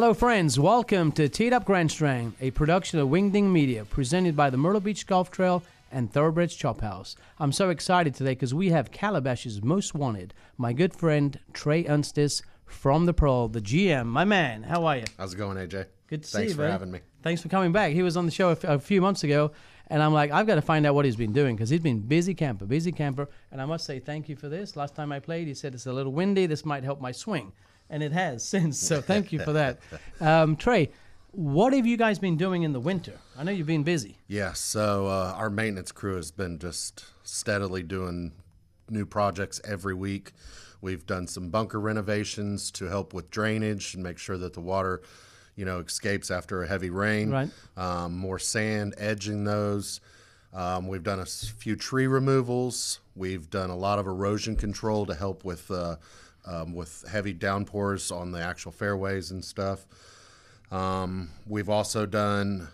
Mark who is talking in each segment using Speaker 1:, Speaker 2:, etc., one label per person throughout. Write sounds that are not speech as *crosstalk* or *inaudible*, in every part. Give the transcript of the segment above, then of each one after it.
Speaker 1: Hello, friends. Welcome to Tee It Up Grand Strand, a production of Wingding Media, presented by the Myrtle Beach Golf Trail and Thoroughbreds Chop House. I'm so excited today because we have Calabash's most wanted, my good friend Trey Ernstes from the Pearl, the GM. My man, how are you?
Speaker 2: How's it going, AJ?
Speaker 1: Good to
Speaker 2: Thanks
Speaker 1: see you.
Speaker 2: Thanks
Speaker 1: for
Speaker 2: having me.
Speaker 1: Thanks for coming back. He was on the show a, f- a few months ago, and I'm like, I've got to find out what he's been doing because he's been busy camper, busy camper. And I must say thank you for this. Last time I played, he said it's a little windy. This might help my swing, and it has *laughs* since. So thank you for that. *laughs* Um, Trey, what have you guys been doing in the winter? I know you've been busy.
Speaker 2: Yeah, so uh, our maintenance crew has been just steadily doing new projects every week. We've done some bunker renovations to help with drainage and make sure that the water, you know, escapes after a heavy rain.
Speaker 1: Right.
Speaker 2: Um, more sand, edging those. Um, we've done a few tree removals. We've done a lot of erosion control to help with uh, um, with heavy downpours on the actual fairways and stuff. Um, we've also done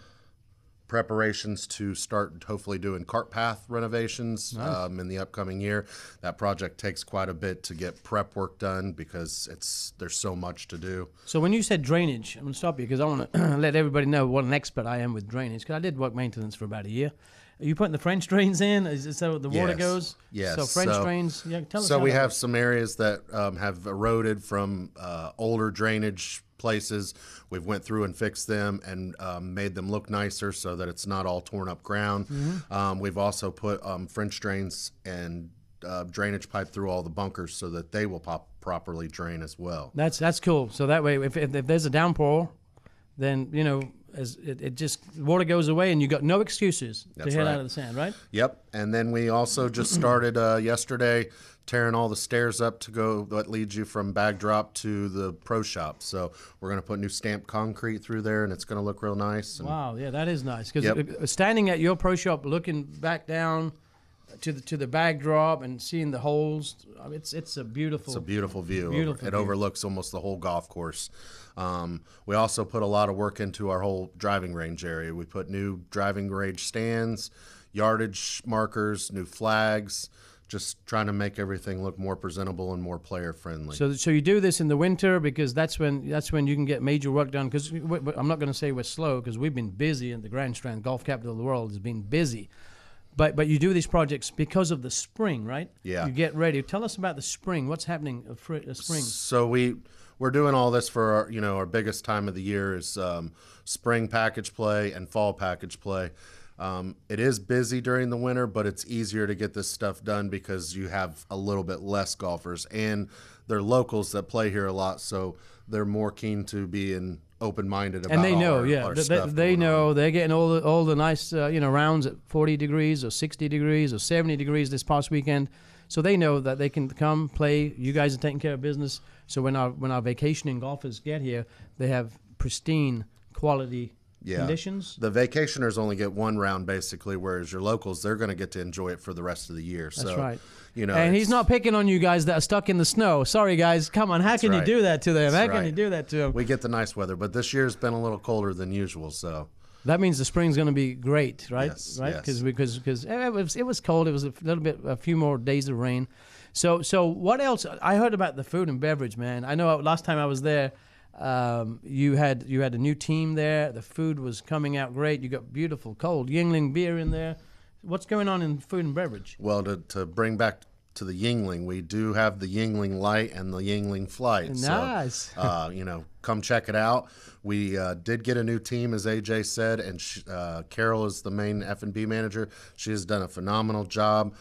Speaker 2: preparations to start hopefully doing cart path renovations um, in the upcoming year. That project takes quite a bit to get prep work done because it's there's so much to do.
Speaker 1: So when you said drainage, I'm gonna stop you because I want *clears throat* to let everybody know what an expert I am with drainage. Because I did work maintenance for about a year. Are you putting the French *laughs* drains in? Is, is that what the water
Speaker 2: Yes.
Speaker 1: goes?
Speaker 2: Yes.
Speaker 1: So French
Speaker 2: So-
Speaker 1: drains. Yeah, tell us.
Speaker 2: So we have
Speaker 1: works.
Speaker 2: some areas that um, have eroded from uh, older drainage places. We've went through and fixed them and um, made them look nicer so that it's not all torn up ground.
Speaker 1: Mm-hmm.
Speaker 2: Um, we've also put um, French drains and uh, drainage pipe through all the bunkers so that they will pop properly drain as well.
Speaker 1: That's that's cool. So that way, if, if, if there's a downpour, then you know, as it, it just water goes away, and you got no excuses
Speaker 2: That's
Speaker 1: to head
Speaker 2: right.
Speaker 1: out of the sand, right?
Speaker 2: Yep. And then we also just *clears throat* started uh, yesterday tearing all the stairs up to go that leads you from bag drop to the pro shop. So we're going to put new stamped concrete through there and it's going to look real nice. And
Speaker 1: Wow, yeah, that is nice. Because
Speaker 2: Yep.
Speaker 1: standing at your pro shop, looking back down to the to the bag drop and seeing the holes, I mean, it's it's a beautiful.
Speaker 2: It's a beautiful view.
Speaker 1: Beautiful
Speaker 2: it
Speaker 1: view.
Speaker 2: overlooks almost the whole golf course. Um, we also put a lot of work into our whole driving range area. We put new driving range stands, yardage markers, new flags, just trying to make everything look more presentable and more player friendly.
Speaker 1: So, so you do this in the winter because that's when that's when you can get major work done. Because I'm not going to say we're slow because we've been busy, and the Grand Strand Golf Capital of the world has been busy. But but you do these projects because of the spring, right?
Speaker 2: Yeah.
Speaker 1: You get ready. Tell us about the spring. What's happening uh, for the spring?
Speaker 2: So we we're doing all this for our, you know our biggest time of the year is um, spring package play and fall package play. Um, it is busy during the winter, but it's easier to get this stuff done because you have a little bit less golfers and they're locals that play here a lot, so they're more keen to be in open-minded about
Speaker 1: And they know,
Speaker 2: our-
Speaker 1: yeah,
Speaker 2: our
Speaker 1: they, they,
Speaker 2: going on.
Speaker 1: know they're getting all the all the nice uh, you know rounds at 40 degrees or 60 degrees or 70 degrees this past weekend. So they know that they can come play. You guys are taking care of business. So when our when our vacationing golfers get here, they have pristine quality
Speaker 2: Yeah.
Speaker 1: conditions.
Speaker 2: The vacationers only get one round basically, whereas your locals they're going to get to enjoy it for the rest of the year.
Speaker 1: That's
Speaker 2: so,
Speaker 1: right.
Speaker 2: You know,
Speaker 1: and he's not picking on you guys that are stuck in the snow. Sorry, guys. Come on. How can
Speaker 2: right.
Speaker 1: you do that to them?
Speaker 2: That's
Speaker 1: How can
Speaker 2: right.
Speaker 1: you do that to them?
Speaker 2: We get the nice weather, but this year's been a little colder than usual. So
Speaker 1: That means the spring's going to be great, right?
Speaker 2: Yes,
Speaker 1: right?
Speaker 2: yes.
Speaker 1: Because because because it was it was cold. It was a little bit a few more days of rain. So so what else? I heard about the food and beverage, man. I know last time I was there, um, you had you had a new team there. The food was coming out great. You got beautiful cold Yuengling beer in there. What's going on in food and beverage?
Speaker 2: Well, to, to bring back to the Yuengling, we do have the Yuengling Light and the Yuengling Flight.
Speaker 1: Nice.
Speaker 2: So, uh, you know, come check it out. We uh, did get a new team, as AJ said, and sh uh, Carol is the main F&B manager. She has done a phenomenal job.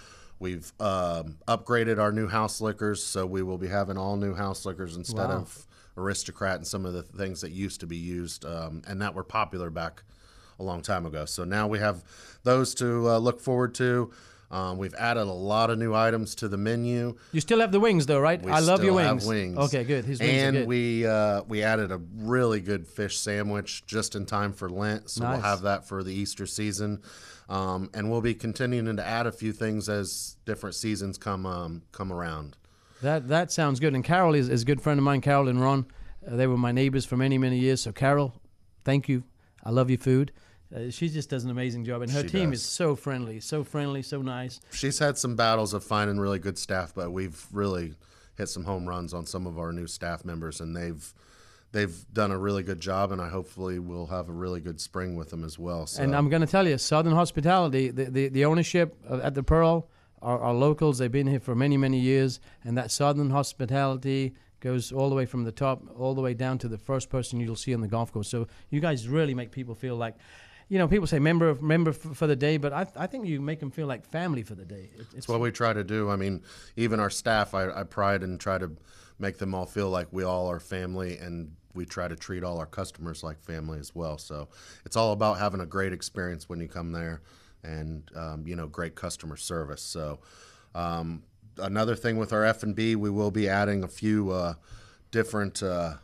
Speaker 2: We've um, upgraded our new house liquors, so we will be having all new house liquors instead
Speaker 1: Wow.
Speaker 2: of Aristocrat and some of the things that used to be used um, and that were popular back a long time ago. So now we have those to uh, look forward to. Um, we've added a lot of new items to the menu.
Speaker 1: You still have the wings though, right?
Speaker 2: We
Speaker 1: I love your wings.
Speaker 2: wings.
Speaker 1: Okay, good. His wings are
Speaker 2: and
Speaker 1: good.
Speaker 2: we uh, we added a really good fish sandwich just in time for Lent, so
Speaker 1: Nice.
Speaker 2: we'll have that for the Easter season. Um, and we'll be continuing to add a few things as different seasons come um, come around.
Speaker 1: That that sounds good. And Carol is, is a good friend of mine, Carol and Ron. Uh, they were my neighbors for many, many years. So, Carol, thank you. I love your food. Uh, she just does an amazing job. And her
Speaker 2: She
Speaker 1: team
Speaker 2: does.
Speaker 1: is so friendly, so friendly, so nice.
Speaker 2: She's had some battles of finding really good staff, but we've really hit some home runs on some of our new staff members, and they've they've done a really good job, and I hopefully will have a really good spring with them as well. So.
Speaker 1: And I'm going to tell you, Southern Hospitality, the, the, the ownership at the Pearl are, are locals. They've been here for many, many years. And that Southern Hospitality goes all the way from the top, all the way down to the first person you'll see on the golf course. So you guys really make people feel like, you know, people say member member f- for the day, but I, I think you make them feel like family for the day. It, it's
Speaker 2: That's what we try to do. I mean, even our staff, I, I pride and try to make them all feel like we all are family and we try to treat all our customers like family as well. So it's all about having a great experience when you come there, and um, you know, great customer service. So um, another thing with our F and B, we will be adding a few uh, different. Uh,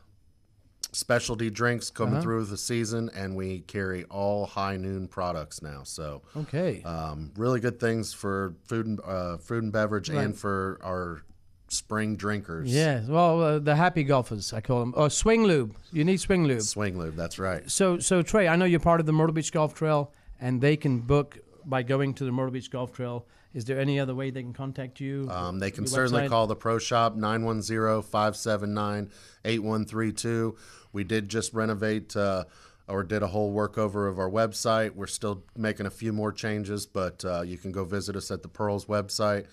Speaker 2: specialty drinks coming through the season and we carry all high noon products now so
Speaker 1: okay.
Speaker 2: um, really good things for food and uh, food and beverage
Speaker 1: Right.
Speaker 2: and for our spring drinkers.
Speaker 1: yeah. Well, uh, the happy golfers, I call them. Oh, swing lube. You need swing lube.
Speaker 2: Swing lube, that's right.
Speaker 1: So, so Trey, I know you're part of the Myrtle Beach Golf Trail, and they can book by going to the Myrtle Beach Golf Trail. Is there any other way they can contact you?
Speaker 2: Um, they can certainly
Speaker 1: website?
Speaker 2: call the Pro Shop 910-579-8132. We did just renovate uh, or did a whole workover of our website. We're still making a few more changes, but uh, you can go visit us at the Pearls website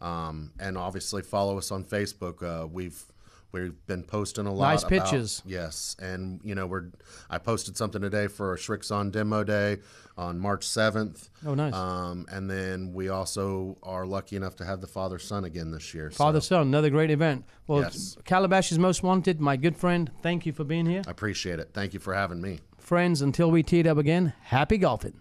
Speaker 2: um, and obviously follow us on Facebook. Uh, we've we've been posting a lot.
Speaker 1: Nice
Speaker 2: about-
Speaker 1: pictures.
Speaker 2: Yes, and you know we're I posted something today for a Srixon demo day on March 7th.
Speaker 1: Oh, nice.
Speaker 2: Um, and then we also are lucky enough to have the father son again this year. so
Speaker 1: Father Son, another great event. Well,
Speaker 2: Yes.
Speaker 1: Calabash's Most Wanted, my good friend, thank you for being here.
Speaker 2: I appreciate it. Thank you for having me.
Speaker 1: Friends, until we teed up again, happy golfing.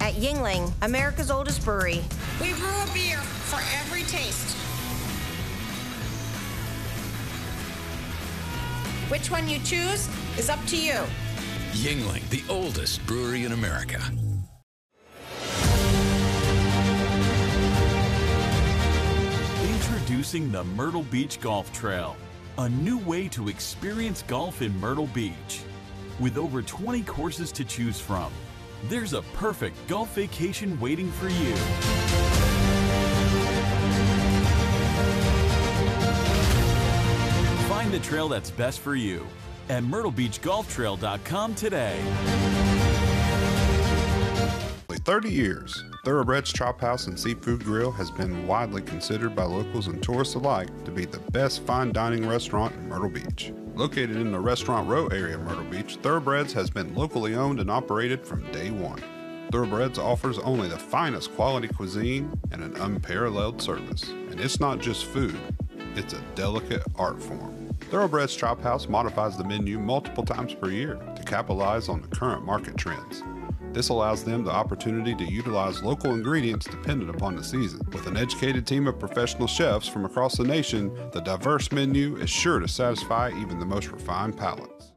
Speaker 3: At Yuengling, America's oldest brewery,
Speaker 4: We brew a beer for every taste. Which one you choose is up to you.
Speaker 5: Yuengling, the oldest brewery in America.
Speaker 6: Introducing the Myrtle Beach Golf Trail, a new way to experience golf in Myrtle Beach. With over 20 courses to choose from, there's a perfect golf vacation waiting for you. Find the trail that's best for you at myrtlebeachgolftrail.com today.
Speaker 7: Nearly 30 years, Thoroughbreds Chop House and Seafood Grill has been widely considered by locals and tourists alike to be the best fine dining restaurant in Myrtle Beach. Located in the Restaurant Row area of Myrtle Beach, Thoroughbreds has been locally owned and operated from day one. Thoroughbreds offers only the finest quality cuisine and an unparalleled service. And it's not just food, it's a delicate art form. Thoroughbreds Chop House modifies the menu multiple times per year to capitalize on the current market trends. This allows them the opportunity to utilize local ingredients dependent upon the season. With an educated team of professional chefs from across the nation, the diverse menu is sure to satisfy even the most refined palates.